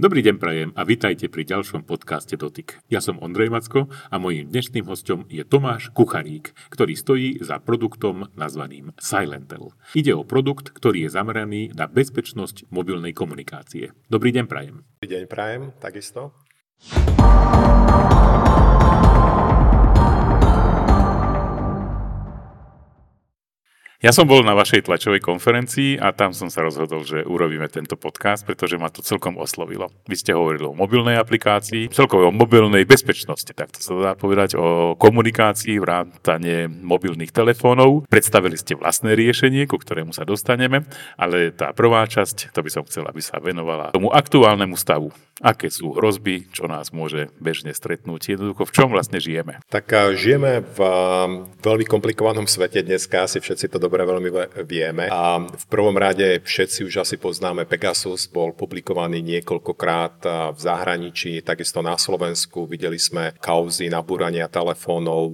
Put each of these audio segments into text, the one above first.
Dobrý deň prajem a vitajte pri ďalšom podcaste Dotyk. Ja som Ondrej Macko a mojím dnešným hostom je Tomáš Kucharík, ktorý stojí za produktom nazvaným Silentel. Ide o produkt, ktorý je zameraný na bezpečnosť mobilnej komunikácie. Dobrý deň prajem. Dobrý deň prajem, takisto. Ja som bol na vašej tlačovej konferencii a tam som sa rozhodol, že urobíme tento podcast, pretože ma to celkom oslovilo. Vy ste hovorili o mobilnej aplikácii, celkovo o mobilnej bezpečnosti, tak to sa dá povedať, o komunikácii, vrátane mobilných telefónov. Predstavili ste vlastné riešenie, ku ktorému sa dostaneme, ale tá prvá časť, to by som chcel, aby sa venovala tomu aktuálnemu stavu aké sú hrozby, čo nás môže bežne stretnúť, jednoducho v čom vlastne žijeme. Tak žijeme v veľmi komplikovanom svete dneska, asi všetci to dobre veľmi vieme. A v prvom rade všetci už asi poznáme Pegasus, bol publikovaný niekoľkokrát v zahraničí, takisto na Slovensku. Videli sme kauzy nabúrania telefónov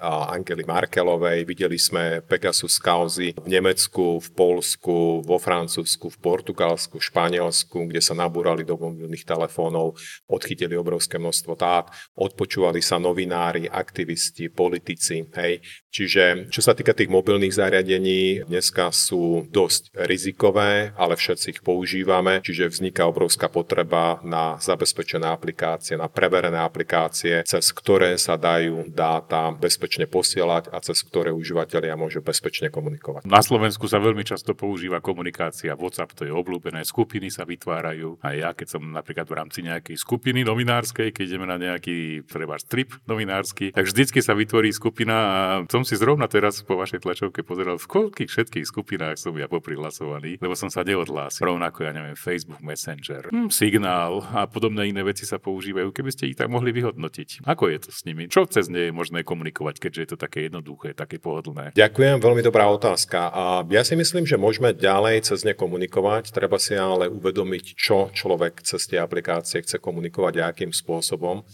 Angely Markelovej, videli sme Pegasus kauzy v Nemecku, v Polsku, vo Francúzsku, v Portugalsku, v Španielsku, kde sa nabúrali do mobilných telefónov, odchytili obrovské množstvo dát, odpočúvali sa novinári, aktivisti, politici. Hej. Čiže čo sa týka tých mobilných zariadení, dneska sú dosť rizikové, ale všetci ich používame, čiže vzniká obrovská potreba na zabezpečené aplikácie, na preverené aplikácie, cez ktoré sa dajú dáta bezpečne posielať a cez ktoré užívateľia môžu bezpečne komunikovať. Na Slovensku sa veľmi často používa komunikácia WhatsApp, to je obľúbené, skupiny sa vytvárajú. A ja, keď som napríklad v rámci nejakej skupiny novinárskej, keď ideme na nejaký treba strip novinársky, tak vždycky sa vytvorí skupina a som si zrovna teraz po vašej tlačovke pozeral, v koľkých všetkých skupinách som ja poprihlasovaný, lebo som sa neodhlásil. Rovnako, ja neviem, Facebook Messenger, hm, Signál a podobné iné veci sa používajú. Keby ste ich tak mohli vyhodnotiť. Ako je to s nimi? Čo cez ne je možné komunikovať, keďže je to také jednoduché, také pohodlné? Ďakujem, veľmi dobrá otázka. A ja si myslím, že môžeme ďalej cez ne komunikovať. Treba si ale uvedomiť, čo človek cez tie aplikácie chce komunikovať a akým spôsobom.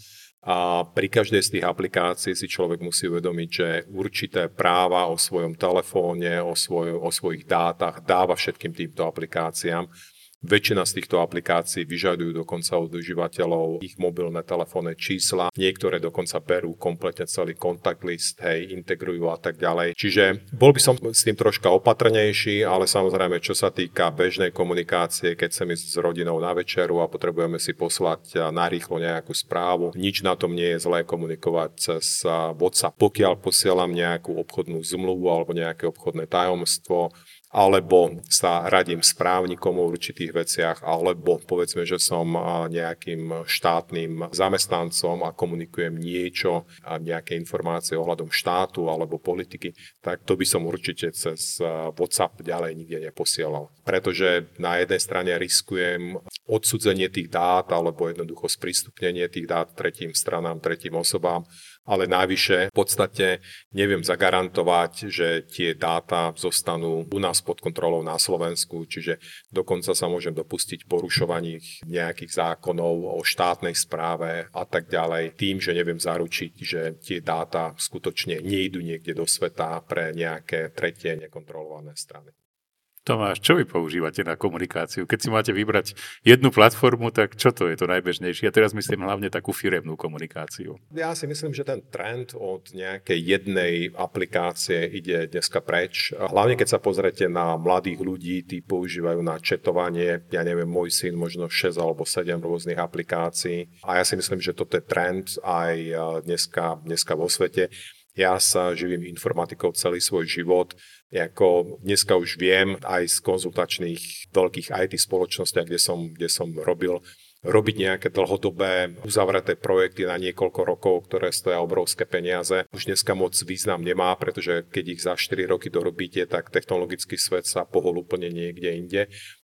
A pri každej z tých aplikácií si človek musí uvedomiť, že určité práva o svojom telefóne, o, svoj, o svojich dátach dáva všetkým týmto aplikáciám Väčšina z týchto aplikácií vyžadujú dokonca od užívateľov ich mobilné telefónne čísla. Niektoré dokonca berú kompletne celý kontakt list, hej, integrujú a tak ďalej. Čiže bol by som s tým troška opatrnejší, ale samozrejme, čo sa týka bežnej komunikácie, keď chcem ísť s rodinou na večeru a potrebujeme si poslať narýchlo nejakú správu, nič na tom nie je zlé komunikovať cez WhatsApp. Pokiaľ posielam nejakú obchodnú zmluvu alebo nejaké obchodné tajomstvo, alebo sa radím s právnikom o určitých veciach, alebo povedzme, že som nejakým štátnym zamestnancom a komunikujem niečo, a nejaké informácie ohľadom štátu alebo politiky, tak to by som určite cez WhatsApp ďalej nikde neposielal. Pretože na jednej strane riskujem odsudzenie tých dát alebo jednoducho sprístupnenie tých dát tretím stranám, tretím osobám, ale najvyššie v podstate neviem zagarantovať, že tie dáta zostanú u nás pod kontrolou na Slovensku, čiže dokonca sa môžem dopustiť porušovaní nejakých zákonov o štátnej správe a tak ďalej, tým, že neviem zaručiť, že tie dáta skutočne nejdu niekde do sveta pre nejaké tretie nekontrolované strany. Tomáš, čo vy používate na komunikáciu? Keď si máte vybrať jednu platformu, tak čo to je to najbežnejšie? A teraz myslím hlavne takú firemnú komunikáciu. Ja si myslím, že ten trend od nejakej jednej aplikácie ide dneska preč. Hlavne keď sa pozrete na mladých ľudí, tí používajú na četovanie, ja neviem, môj syn možno 6 alebo 7 rôznych aplikácií. A ja si myslím, že toto je trend aj dneska, dneska vo svete. Ja sa živím informatikou celý svoj život. Ako dneska už viem aj z konzultačných veľkých IT spoločností, kde som, kde som robil, robiť nejaké dlhodobé uzavreté projekty na niekoľko rokov, ktoré stoja obrovské peniaze. Už dneska moc význam nemá, pretože keď ich za 4 roky dorobíte, tak technologický svet sa pohol úplne niekde inde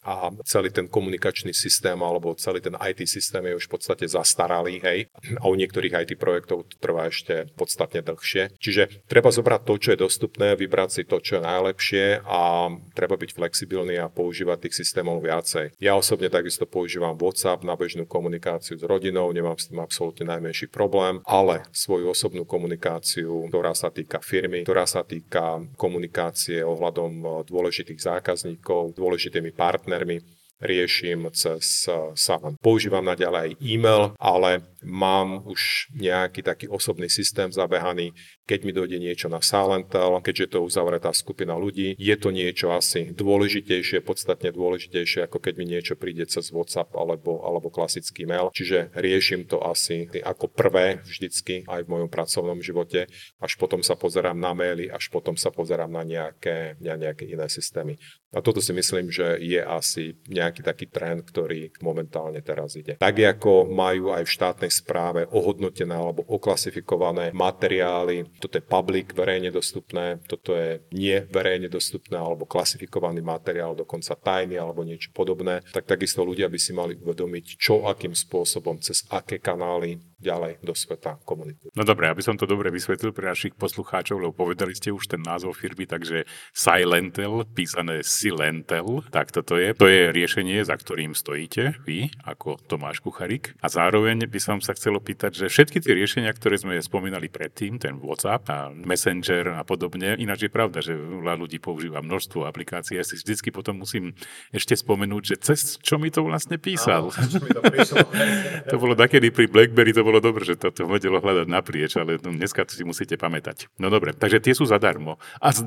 a celý ten komunikačný systém alebo celý ten IT systém je už v podstate zastaralý, hej. A u niektorých IT projektov to trvá ešte podstatne dlhšie. Čiže treba zobrať to, čo je dostupné, vybrať si to, čo je najlepšie a treba byť flexibilný a používať tých systémov viacej. Ja osobne takisto používam WhatsApp na bežnú komunikáciu s rodinou, nemám s tým absolútne najmenší problém, ale svoju osobnú komunikáciu, ktorá sa týka firmy, ktorá sa týka komunikácie ohľadom dôležitých zákazníkov, dôležitými partnermi, partnermi riešim cez Silent. Používam naďalej e-mail, ale mám už nejaký taký osobný systém zabehaný, keď mi dojde niečo na Silentel, keďže to uzavretá skupina ľudí, je to niečo asi dôležitejšie, podstatne dôležitejšie, ako keď mi niečo príde cez WhatsApp alebo, alebo klasický mail. Čiže riešim to asi ako prvé vždycky aj v mojom pracovnom živote, až potom sa pozerám na maily, až potom sa pozerám na nejaké, na nejaké iné systémy. A toto si myslím, že je asi nejaký taký trend, ktorý momentálne teraz ide. Tak ako majú aj v štátnej správe ohodnotené alebo oklasifikované materiály, toto je public, verejne dostupné, toto je nie verejne dostupné alebo klasifikovaný materiál, dokonca tajný alebo niečo podobné, tak takisto ľudia by si mali uvedomiť, čo akým spôsobom, cez aké kanály ďalej do sveta komunikujú. No dobre, aby som to dobre vysvetlil pre našich poslucháčov, lebo povedali ste už ten názov firmy, takže Silentel, písané Silentel, tak toto je. To je riešenie, za ktorým stojíte vy, ako Tomáš Kucharik. A zároveň by som sa chcel opýtať, že všetky tie riešenia, ktoré sme spomínali predtým, ten WhatsApp a Messenger a podobne, ináč je pravda, že veľa ľudí používa množstvo aplikácií. Ja si vždycky potom musím ešte spomenúť, že cez čo mi to vlastne písal. Áno, to, to bolo takedy pri BlackBerry, to bolo bolo dobre, že to, to vedelo hľadať naprieč, ale dneska si musíte pamätať. No dobre, takže tie sú zadarmo.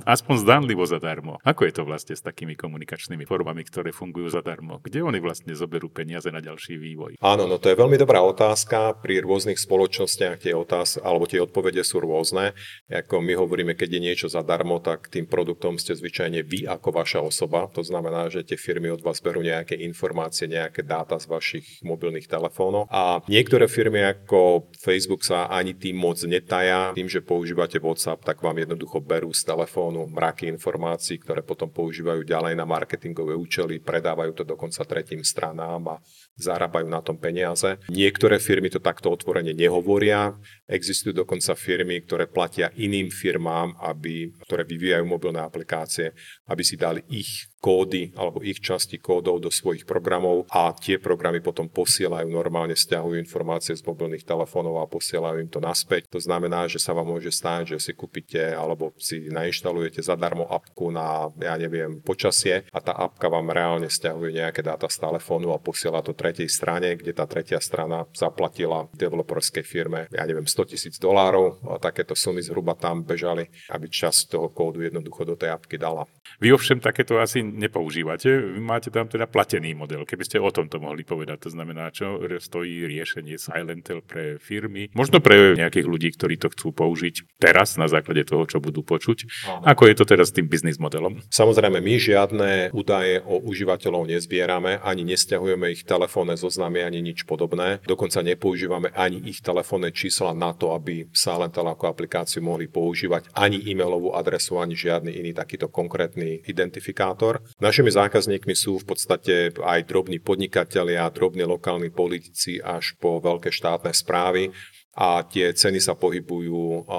Aspoň zdánlivo zadarmo. Ako je to vlastne s takými komunikačnými formami, ktoré fungujú zadarmo? Kde oni vlastne zoberú peniaze na ďalší vývoj? Áno, no to je veľmi dobrá otázka. Pri rôznych spoločnostiach tie otázky, alebo tie odpovede sú rôzne. Ako my hovoríme, keď je niečo zadarmo, tak tým produktom ste zvyčajne vy ako vaša osoba. To znamená, že tie firmy od vás berú nejaké informácie, nejaké dáta z vašich mobilných telefónov. A niektoré firmy ako ako Facebook sa ani tým moc netaja. Tým, že používate WhatsApp, tak vám jednoducho berú z telefónu mraky informácií, ktoré potom používajú ďalej na marketingové účely, predávajú to dokonca tretím stranám a zarábajú na tom peniaze. Niektoré firmy to takto otvorene nehovoria. Existujú dokonca firmy, ktoré platia iným firmám, aby, ktoré vyvíjajú mobilné aplikácie, aby si dali ich kódy alebo ich časti kódov do svojich programov a tie programy potom posielajú, normálne stiahujú informácie z mobilných telefónov a posielajú im to naspäť. To znamená, že sa vám môže stať, že si kúpite alebo si nainštalujete zadarmo apku na, ja neviem, počasie a tá apka vám reálne stiahuje nejaké dáta z telefónu a posiela to tretej strane, kde tá tretia strana zaplatila developerskej firme, ja neviem, 100 tisíc dolárov a takéto sumy zhruba tam bežali, aby časť toho kódu jednoducho do tej apky dala. Vy ovšem takéto asi nepoužívate. Vy máte tam teda platený model. Keby ste o tomto mohli povedať, to znamená, čo stojí riešenie Silentel pre firmy, možno pre nejakých ľudí, ktorí to chcú použiť teraz na základe toho, čo budú počuť. Aha. Ako je to teraz s tým biznis modelom? Samozrejme, my žiadne údaje o užívateľov nezbierame, ani nestiahujeme ich telefónne zoznamy, ani nič podobné. Dokonca nepoužívame ani ich telefónne čísla na to, aby Silentel ako aplikáciu mohli používať ani e-mailovú adresu, ani žiadny iný takýto konkrétny identifikátor. Našimi zákazníkmi sú v podstate aj drobní podnikatelia, drobní lokálni politici až po veľké štátne správy a tie ceny sa pohybujú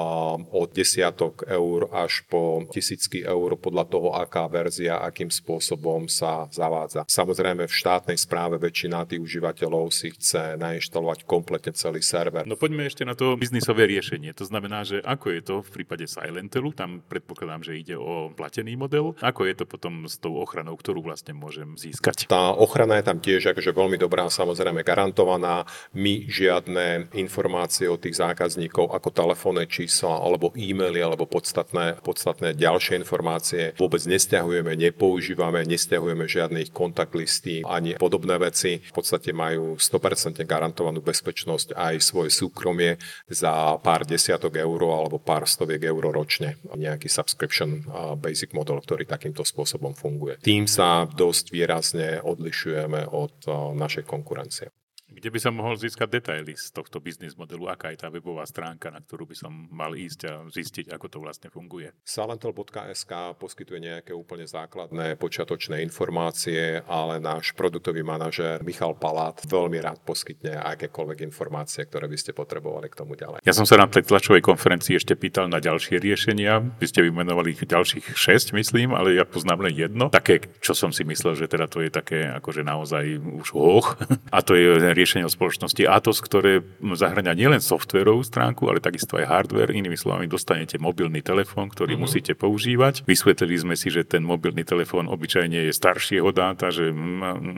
od desiatok eur až po tisícky eur podľa toho, aká verzia, akým spôsobom sa zavádza. Samozrejme v štátnej správe väčšina tých užívateľov si chce nainštalovať kompletne celý server. No poďme ešte na to biznisové riešenie. To znamená, že ako je to v prípade Silentelu, tam predpokladám, že ide o platený model. Ako je to potom s tou ochranou, ktorú vlastne môžem získať? Tá ochrana je tam tiež akože veľmi dobrá, samozrejme garantovaná. My žiadne informácie od tých zákazníkov ako telefónne čísla alebo e-maily alebo podstatné, podstatné ďalšie informácie vôbec nestiahujeme, nepoužívame, nestiahujeme žiadne ich kontakt listy ani podobné veci. V podstate majú 100% garantovanú bezpečnosť aj svoje súkromie za pár desiatok eur alebo pár stoviek eur ročne. Nejaký subscription basic model, ktorý takýmto spôsobom funguje. Tým sa dosť výrazne odlišujeme od našej konkurencie. Kde by som mohol získať detaily z tohto biznis modelu? Aká je tá webová stránka, na ktorú by som mal ísť a zistiť, ako to vlastne funguje? Salentel.sk poskytuje nejaké úplne základné počiatočné informácie, ale náš produktový manažer Michal Palát veľmi rád poskytne akékoľvek informácie, ktoré by ste potrebovali k tomu ďalej. Ja som sa na tej tlačovej konferencii ešte pýtal na ďalšie riešenia. Vy ste vymenovali ďalších 6, myslím, ale ja poznám len jedno. Také, čo som si myslel, že teda to je také akože naozaj už hoch. A to je riešenie spoločnosti Atos, ktoré zahrania nielen softverovú stránku, ale takisto aj hardware. Inými slovami, dostanete mobilný telefón, ktorý mm-hmm. musíte používať. Vysvetlili sme si, že ten mobilný telefón obyčajne je staršieho dáta, že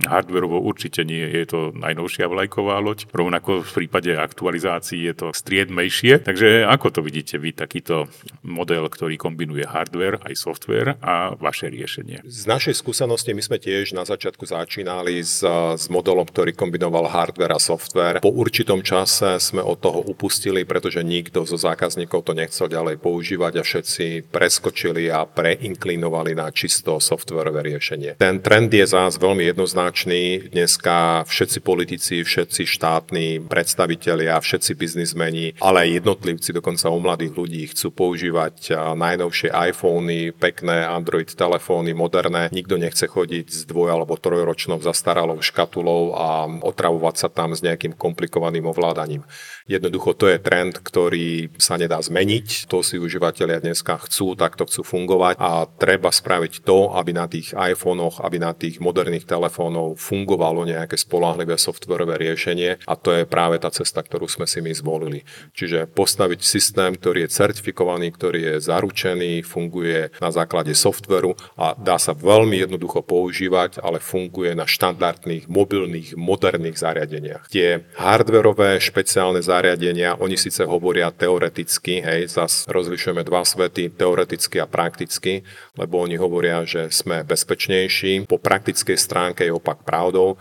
hardverovo určite nie je to najnovšia vlajková loď. Rovnako v prípade aktualizácií je to striedmejšie. Takže ako to vidíte vy, takýto model, ktorý kombinuje hardware aj software a vaše riešenie? Z našej skúsenosti my sme tiež na začiatku začínali s, s modelom, ktorý kombinoval hardware a software. Po určitom čase sme od toho upustili, pretože nikto zo zákazníkov to nechcel ďalej používať a všetci preskočili a preinklinovali na čisto softwarové riešenie. Ten trend je zás veľmi jednoznačný. Dneska všetci politici, všetci štátni predstavitelia, všetci biznismeni, ale aj jednotlivci, dokonca u mladých ľudí chcú používať najnovšie iPhony, pekné Android telefóny, moderné. Nikto nechce chodiť s dvoj alebo trojročnou zastaralou škatulou a otravovať sa tam s nejakým komplikovaným ovládaním. Jednoducho to je trend, ktorý sa nedá zmeniť. To si užívateľia dneska chcú, takto chcú fungovať a treba spraviť to, aby na tých iPhonech, aby na tých moderných telefónov fungovalo nejaké spolahlivé softwarové riešenie a to je práve tá cesta, ktorú sme si my zvolili. Čiže postaviť systém, ktorý je certifikovaný, ktorý je zaručený, funguje na základe softveru a dá sa veľmi jednoducho používať, ale funguje na štandardných, mobilných, moderných zariadeniach. Tie hardverové špeciálne zariadenia zariadenia, oni síce hovoria teoreticky, hej, zas rozlišujeme dva svety, teoreticky a prakticky, lebo oni hovoria, že sme bezpečnejší. Po praktickej stránke je opak pravdou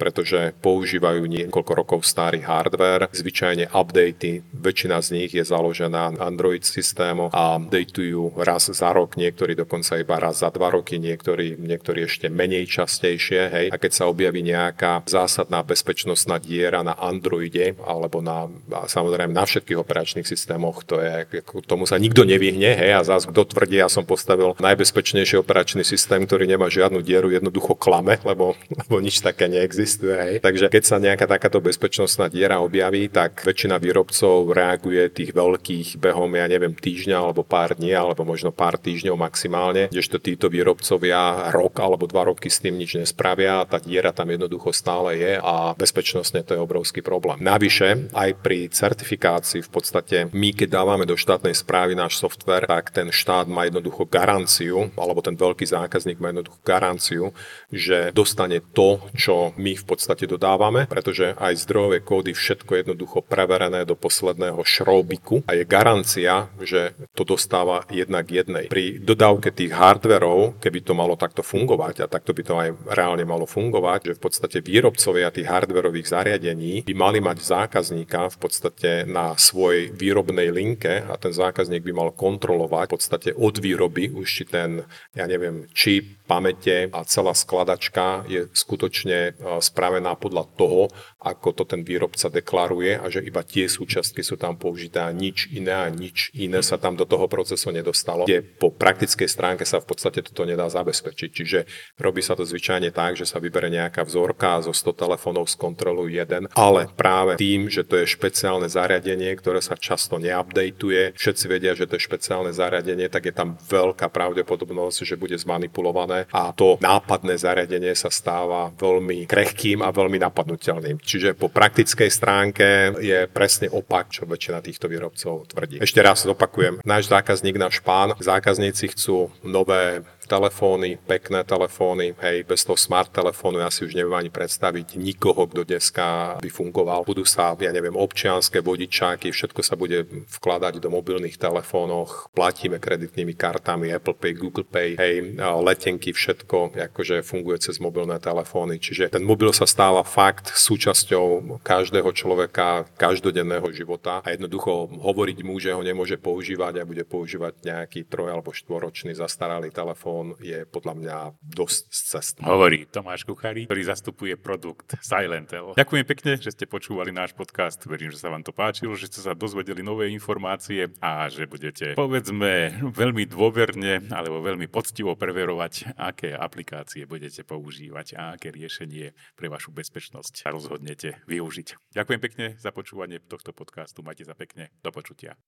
pretože používajú niekoľko rokov starý hardware. Zvyčajne updaty, väčšina z nich je založená na Android systému a updateujú raz za rok, niektorí dokonca iba raz za dva roky, niektorí, niektorí ešte menej častejšie. Hej. A keď sa objaví nejaká zásadná bezpečnostná diera na Androide alebo na, samozrejme na všetkých operačných systémoch, to je, tomu sa nikto nevyhne. Hej. A zás kto tvrdí, ja som postavil najbezpečnejší operačný systém, ktorý nemá žiadnu dieru, jednoducho klame, lebo, lebo nič také neexistuje existuje. Hej. Takže keď sa nejaká takáto bezpečnostná diera objaví, tak väčšina výrobcov reaguje tých veľkých behom, ja neviem, týždňa alebo pár dní, alebo možno pár týždňov maximálne, kdežto títo výrobcovia rok alebo dva roky s tým nič nespravia, tá diera tam jednoducho stále je a bezpečnostne to je obrovský problém. Navyše, aj pri certifikácii v podstate my, keď dávame do štátnej správy náš software, tak ten štát má jednoducho garanciu, alebo ten veľký zákazník má jednoducho garanciu, že dostane to, čo my v podstate dodávame, pretože aj zdrojové kódy všetko jednoducho preverené do posledného šroubiku a je garancia, že to dostáva jednak jednej. Pri dodávke tých hardverov, keby to malo takto fungovať a takto by to aj reálne malo fungovať, že v podstate výrobcovia tých hardverových zariadení by mali mať zákazníka v podstate na svojej výrobnej linke a ten zákazník by mal kontrolovať v podstate od výroby už ten, ja neviem, čip, pamäte a celá skladačka je skutočne spravená podľa toho, ako to ten výrobca deklaruje a že iba tie súčiastky sú tam použité a nič iné a nič iné sa tam do toho procesu nedostalo. Kde po praktickej stránke sa v podstate toto nedá zabezpečiť. Čiže robí sa to zvyčajne tak, že sa vybere nejaká vzorka a zo 100 telefónov skontrolujú jeden, ale práve tým, že to je špeciálne zariadenie, ktoré sa často neupdateuje, všetci vedia, že to je špeciálne zariadenie, tak je tam veľká pravdepodobnosť, že bude zmanipulované a to nápadné zariadenie sa stáva veľmi krehkým a veľmi napadnutelným. Čiže po praktickej stránke je presne opak, čo väčšina týchto výrobcov tvrdí. Ešte raz zopakujem, náš zákazník, náš pán, zákazníci chcú nové telefóny, pekné telefóny, hej, bez toho smart telefónu ja si už neviem ani predstaviť nikoho, kto dneska by fungoval. Budú sa, ja neviem, občianské vodičáky, všetko sa bude vkladať do mobilných telefónoch, platíme kreditnými kartami, Apple Pay, Google Pay, hej, letenky, všetko akože funguje cez mobilné telefóny. Čiže ten mobil sa stáva fakt súčasťou každého človeka, každodenného života a jednoducho hovoriť mu, že ho nemôže používať a bude používať nejaký troj alebo štvoročný zastaralý telefón telefón je podľa mňa dosť cestný. Hovorí Tomáš Kuchari, ktorý zastupuje produkt Silentel. Ďakujem pekne, že ste počúvali náš podcast. Verím, že sa vám to páčilo, že ste sa dozvedeli nové informácie a že budete, povedzme, veľmi dôverne alebo veľmi poctivo preverovať, aké aplikácie budete používať a aké riešenie pre vašu bezpečnosť a rozhodnete využiť. Ďakujem pekne za počúvanie tohto podcastu. Majte sa pekne. Do počutia.